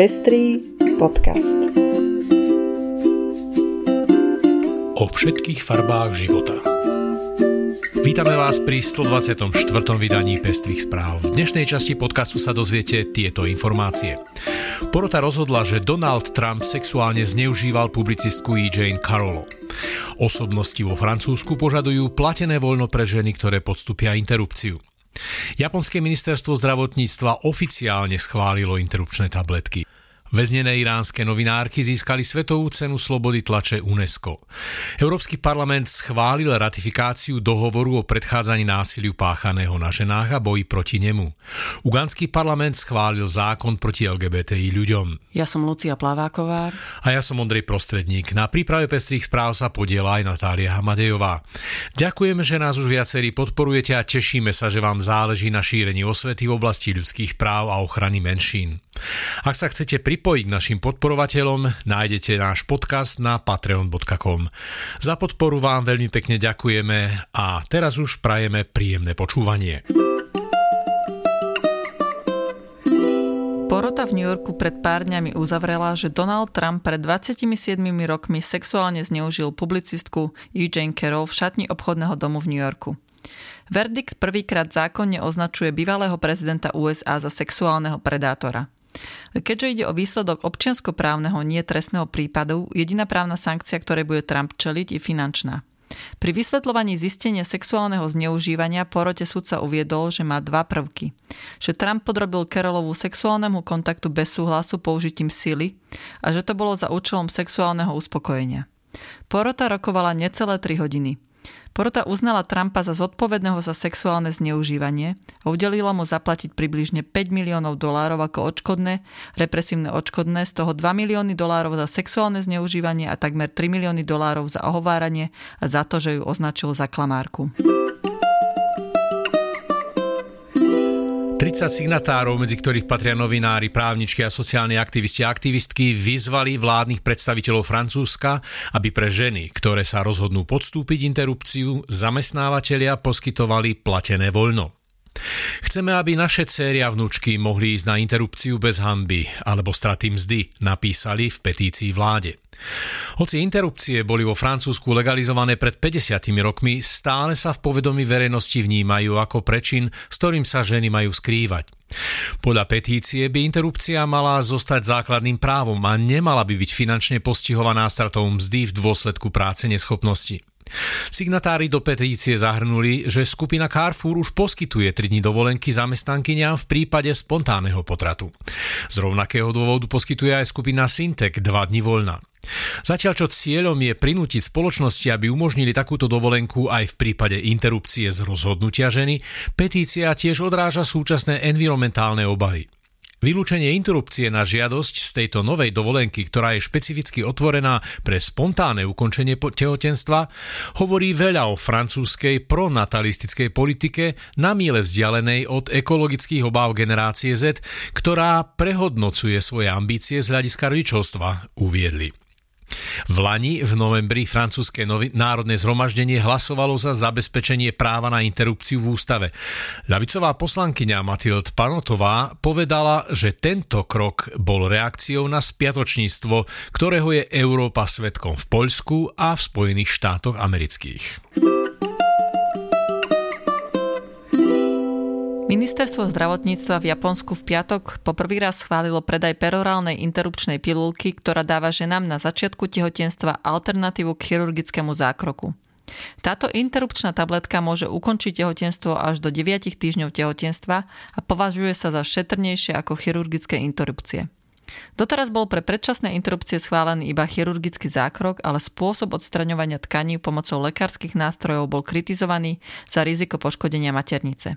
Pestrý podcast. O všetkých farbách života. Vítame vás pri 124. vydaní Pestrých správ. V dnešnej časti podcastu sa dozviete tieto informácie. Porota rozhodla, že Donald Trump sexuálne zneužíval publicistku E. Jane Carolo. Osobnosti vo Francúzsku požadujú platené voľno pre ženy, ktoré podstúpia interrupciu. Japonské ministerstvo zdravotníctva oficiálne schválilo interrupčné tabletky. Väznené iránske novinárky získali svetovú cenu slobody tlače UNESCO. Európsky parlament schválil ratifikáciu dohovoru o predchádzaní násiliu páchaného na ženách a boji proti nemu. Ugandský parlament schválil zákon proti LGBTI ľuďom. Ja som Lucia Plaváková. A ja som Ondrej Prostredník. Na príprave pestrých správ sa podiela aj Natália Hamadejová. Ďakujeme, že nás už viacerí podporujete a tešíme sa, že vám záleží na šírení osvety v oblasti ľudských práv a ochrany menšín. Ak sa chcete pripojiť k našim podporovateľom, nájdete náš podcast na patreon.com. Za podporu vám veľmi pekne ďakujeme a teraz už prajeme príjemné počúvanie. Porota v New Yorku pred pár dňami uzavrela, že Donald Trump pred 27 rokmi sexuálne zneužil publicistku E. Jane Carroll v šatni obchodného domu v New Yorku. Verdikt prvýkrát zákonne označuje bývalého prezidenta USA za sexuálneho predátora. Keďže ide o výsledok občianskoprávneho, nie trestného prípadu, jediná právna sankcia, ktorej bude Trump čeliť, je finančná. Pri vysvetľovaní zistenia sexuálneho zneužívania porote sudca uviedol, že má dva prvky. Že Trump podrobil Carollovu sexuálnemu kontaktu bez súhlasu použitím sily a že to bolo za účelom sexuálneho uspokojenia. Porota rokovala necelé 3 hodiny. Porota uznala Trumpa za zodpovedného za sexuálne zneužívanie a udelila mu zaplatiť približne 5 miliónov dolárov ako odškodné, represívne odškodné, z toho 2 milióny dolárov za sexuálne zneužívanie a takmer 3 milióny dolárov za ohováranie a za to, že ju označil za klamárku. 30 signatárov, medzi ktorých patria novinári, právničky a sociálni aktivisti a aktivistky, vyzvali vládnych predstaviteľov Francúzska, aby pre ženy, ktoré sa rozhodnú podstúpiť interrupciu, zamestnávateľia poskytovali platené voľno. Chceme, aby naše céry a vnúčky mohli ísť na interrupciu bez hamby alebo straty mzdy, napísali v petícii vláde. Hoci interrupcie boli vo Francúzsku legalizované pred 50 rokmi, stále sa v povedomí verejnosti vnímajú ako prečin, s ktorým sa ženy majú skrývať. Podľa petície by interrupcia mala zostať základným právom a nemala by byť finančne postihovaná stratou mzdy v dôsledku práce neschopnosti. Signatári do petície zahrnuli, že skupina Carrefour už poskytuje 3 dní dovolenky zamestnankyňam v prípade spontánneho potratu. Z rovnakého dôvodu poskytuje aj skupina Syntec 2 dní voľna. Zatiaľ čo cieľom je prinútiť spoločnosti, aby umožnili takúto dovolenku aj v prípade interrupcie z rozhodnutia ženy, petícia tiež odráža súčasné environmentálne obavy. Vylúčenie interrupcie na žiadosť z tejto novej dovolenky, ktorá je špecificky otvorená pre spontánne ukončenie tehotenstva, hovorí veľa o francúzskej pronatalistickej politike na míle vzdialenej od ekologických obáv generácie Z, ktorá prehodnocuje svoje ambície z hľadiska rodičovstva, uviedli. V Lani v novembri francúzske novi- národné zhromaždenie hlasovalo za zabezpečenie práva na interrupciu v ústave. Ľavicová poslankyňa Matild Panotová povedala, že tento krok bol reakciou na spiatočníctvo, ktorého je Európa svetkom v Poľsku a v Spojených štátoch amerických. Ministerstvo zdravotníctva v Japonsku v piatok poprvý raz schválilo predaj perorálnej interrupčnej pilulky, ktorá dáva ženám na začiatku tehotenstva alternatívu k chirurgickému zákroku. Táto interrupčná tabletka môže ukončiť tehotenstvo až do 9 týždňov tehotenstva a považuje sa za šetrnejšie ako chirurgické interrupcie. Doteraz bol pre predčasné interrupcie schválený iba chirurgický zákrok, ale spôsob odstraňovania tkaní pomocou lekárskych nástrojov bol kritizovaný za riziko poškodenia maternice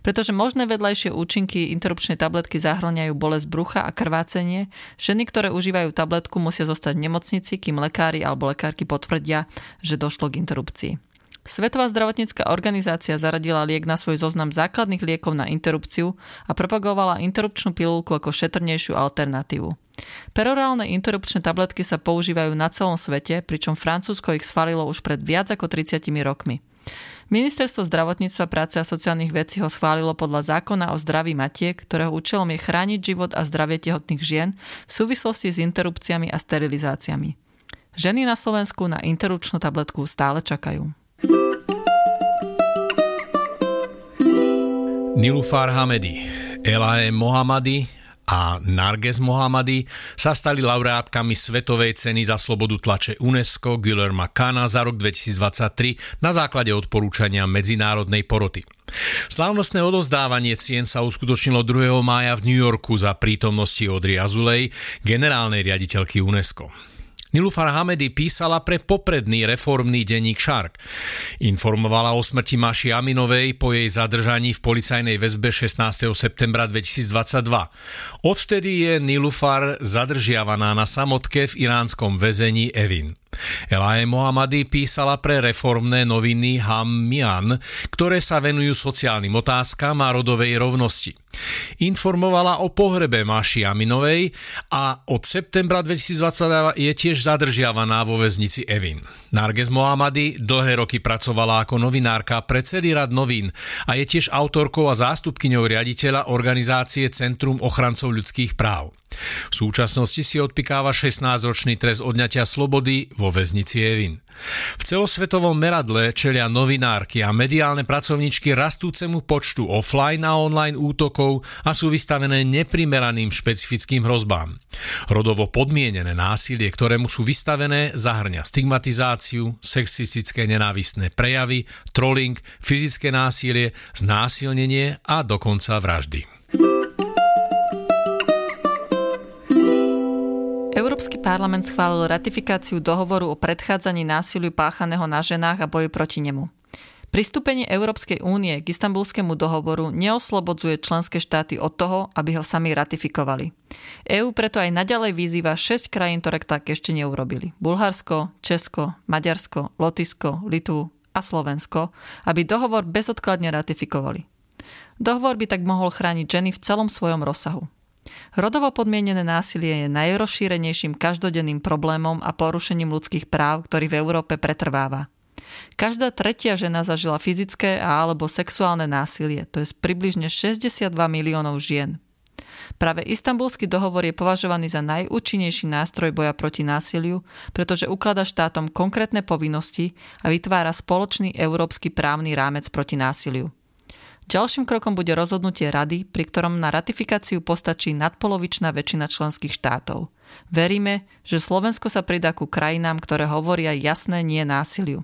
pretože možné vedľajšie účinky interrupčnej tabletky zahrňajú bolesť brucha a krvácenie. Ženy, ktoré užívajú tabletku, musia zostať v nemocnici, kým lekári alebo lekárky potvrdia, že došlo k interrupcii. Svetová zdravotnícka organizácia zaradila liek na svoj zoznam základných liekov na interrupciu a propagovala interrupčnú pilulku ako šetrnejšiu alternatívu. Perorálne interrupčné tabletky sa používajú na celom svete, pričom Francúzsko ich schválilo už pred viac ako 30 rokmi. Ministerstvo zdravotníctva, práce a sociálnych vecí ho schválilo podľa zákona o zdraví matiek, ktorého účelom je chrániť život a zdravie tehotných žien v súvislosti s interrupciami a sterilizáciami. Ženy na Slovensku na interrupčnú tabletku stále čakajú. Nilufar Hamedi, Elahe Mohamady, a Narges Mohamady sa stali laureátkami Svetovej ceny za slobodu tlače UNESCO Guillerma Kana za rok 2023 na základe odporúčania Medzinárodnej poroty. Slávnostné odozdávanie cien sa uskutočnilo 2. mája v New Yorku za prítomnosti Audrey Azulej, generálnej riaditeľky UNESCO. Nilufar Hamedy písala pre popredný reformný denník Shark. Informovala o smrti Maši Aminovej po jej zadržaní v policajnej väzbe 16. septembra 2022. Odvtedy je Nilufar zadržiavaná na samotke v iránskom väzení Evin. Elahe Mohamady písala pre reformné noviny Hamian, ktoré sa venujú sociálnym otázkam a rodovej rovnosti. Informovala o pohrebe Maši Aminovej a od septembra 2022 je tiež zadržiavaná vo väznici Evin. Narges Mohamady dlhé roky pracovala ako novinárka pre celý rad novín a je tiež autorkou a zástupkyňou riaditeľa organizácie Centrum ochrancov ľudských práv. V súčasnosti si odpikáva 16-ročný trest odňatia slobody vo väznici Evin. V celosvetovom meradle čelia novinárky a mediálne pracovničky rastúcemu počtu offline a online útokov a sú vystavené neprimeraným špecifickým hrozbám. Rodovo podmienené násilie, ktorému sú vystavené, zahrňa stigmatizáciu, sexistické nenávistné prejavy, trolling, fyzické násilie, znásilnenie a dokonca vraždy. Európsky parlament schválil ratifikáciu dohovoru o predchádzaní násiliu páchaného na ženách a boju proti nemu. Pristúpenie Európskej únie k istambulskému dohovoru neoslobodzuje členské štáty od toho, aby ho sami ratifikovali. EÚ preto aj naďalej vyzýva 6 krajín, ktoré tak ešte neurobili. Bulharsko, Česko, Maďarsko, Lotisko, Litvu a Slovensko, aby dohovor bezodkladne ratifikovali. Dohovor by tak mohol chrániť ženy v celom svojom rozsahu. Rodovo podmienené násilie je najrozšírenejším každodenným problémom a porušením ľudských práv, ktorý v Európe pretrváva. Každá tretia žena zažila fyzické a alebo sexuálne násilie, to je približne 62 miliónov žien. Práve istambulský dohovor je považovaný za najúčinnejší nástroj boja proti násiliu, pretože uklada štátom konkrétne povinnosti a vytvára spoločný európsky právny rámec proti násiliu. Ďalším krokom bude rozhodnutie Rady, pri ktorom na ratifikáciu postačí nadpolovičná väčšina členských štátov. Veríme, že Slovensko sa pridá ku krajinám, ktoré hovoria jasné nie násiliu.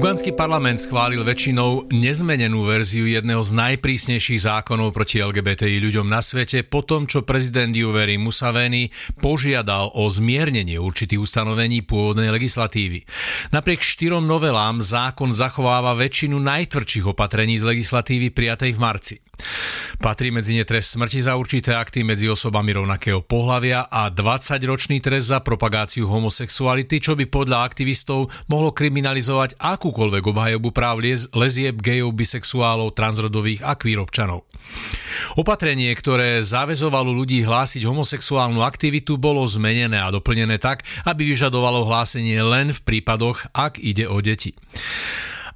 Ugandský parlament schválil väčšinou nezmenenú verziu jedného z najprísnejších zákonov proti LGBTI ľuďom na svete po tom, čo prezident Yoweri Museveni požiadal o zmiernenie určitých ustanovení pôvodnej legislatívy. Napriek štyrom novelám zákon zachováva väčšinu najtvrdších opatrení z legislatívy prijatej v marci. Patrí medzi ne trest smrti za určité akty medzi osobami rovnakého pohľavia a 20-ročný trest za propagáciu homosexuality, čo by podľa aktivistov mohlo kriminalizovať akúkoľvek obhajobu práv lezieb, gejov, bisexuálov, transrodových a queerovčanov. Opatrenie, ktoré zavezovalo ľudí hlásiť homosexuálnu aktivitu, bolo zmenené a doplnené tak, aby vyžadovalo hlásenie len v prípadoch, ak ide o deti.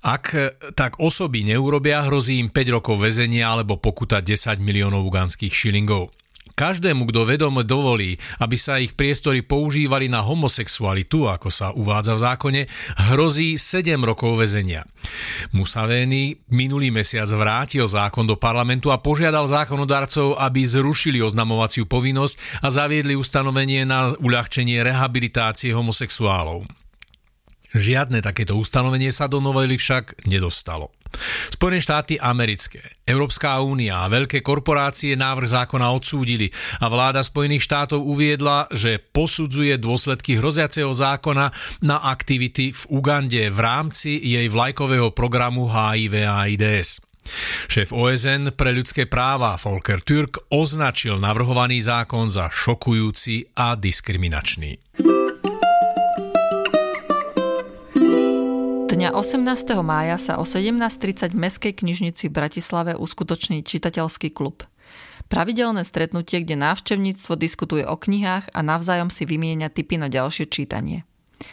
Ak tak osoby neurobia, hrozí im 5 rokov väzenia alebo pokuta 10 miliónov uganských šilingov. Každému, kto vedom dovolí, aby sa ich priestory používali na homosexualitu, ako sa uvádza v zákone, hrozí 7 rokov väzenia. Musaveni minulý mesiac vrátil zákon do parlamentu a požiadal zákonodarcov, aby zrušili oznamovaciu povinnosť a zaviedli ustanovenie na uľahčenie rehabilitácie homosexuálov. Žiadne takéto ustanovenie sa do novely však nedostalo. Spojené štáty americké, Európska únia a veľké korporácie návrh zákona odsúdili a vláda Spojených štátov uviedla, že posudzuje dôsledky hroziaceho zákona na aktivity v Ugande v rámci jej vlajkového programu HIV a AIDS. Šéf OSN pre ľudské práva Volker Türk označil navrhovaný zákon za šokujúci a diskriminačný. 18. mája sa o 17.30 v Mestskej knižnici v Bratislave uskutoční čitateľský klub. Pravidelné stretnutie, kde návštevníctvo diskutuje o knihách a navzájom si vymieňa tipy na ďalšie čítanie.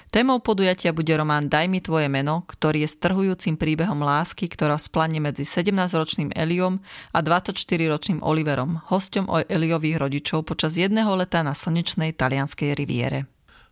Témou podujatia bude román Daj mi tvoje meno, ktorý je strhujúcim príbehom lásky, ktorá splane medzi 17-ročným Eliom a 24-ročným Oliverom, hostom o Eliových rodičov počas jedného leta na slnečnej talianskej riviere.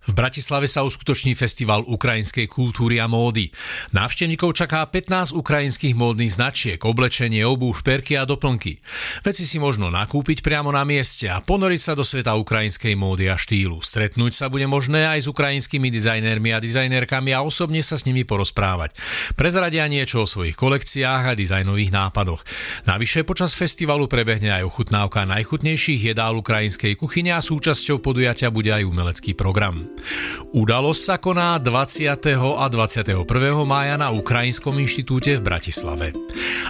V Bratislave sa uskutoční festival ukrajinskej kultúry a módy. Návštevníkov čaká 15 ukrajinských módnych značiek, oblečenie, obuv, šperky a doplnky. Veci si možno nakúpiť priamo na mieste a ponoriť sa do sveta ukrajinskej módy a štýlu. Stretnúť sa bude možné aj s ukrajinskými dizajnérmi a dizajnérkami a osobne sa s nimi porozprávať. Prezradia niečo o svojich kolekciách a dizajnových nápadoch. Navyše počas festivalu prebehne aj ochutnávka najchutnejších jedál ukrajinskej kuchyne a súčasťou podujatia bude aj umelecký program. Udalosť sa koná 20. a 21. mája na Ukrajinskom inštitúte v Bratislave.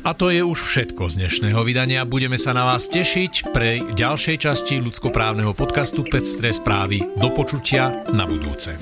A to je už všetko z dnešného vydania. Budeme sa na vás tešiť pre ďalšej časti ľudskoprávneho podcastu Pestré správy. Do počutia na budúce.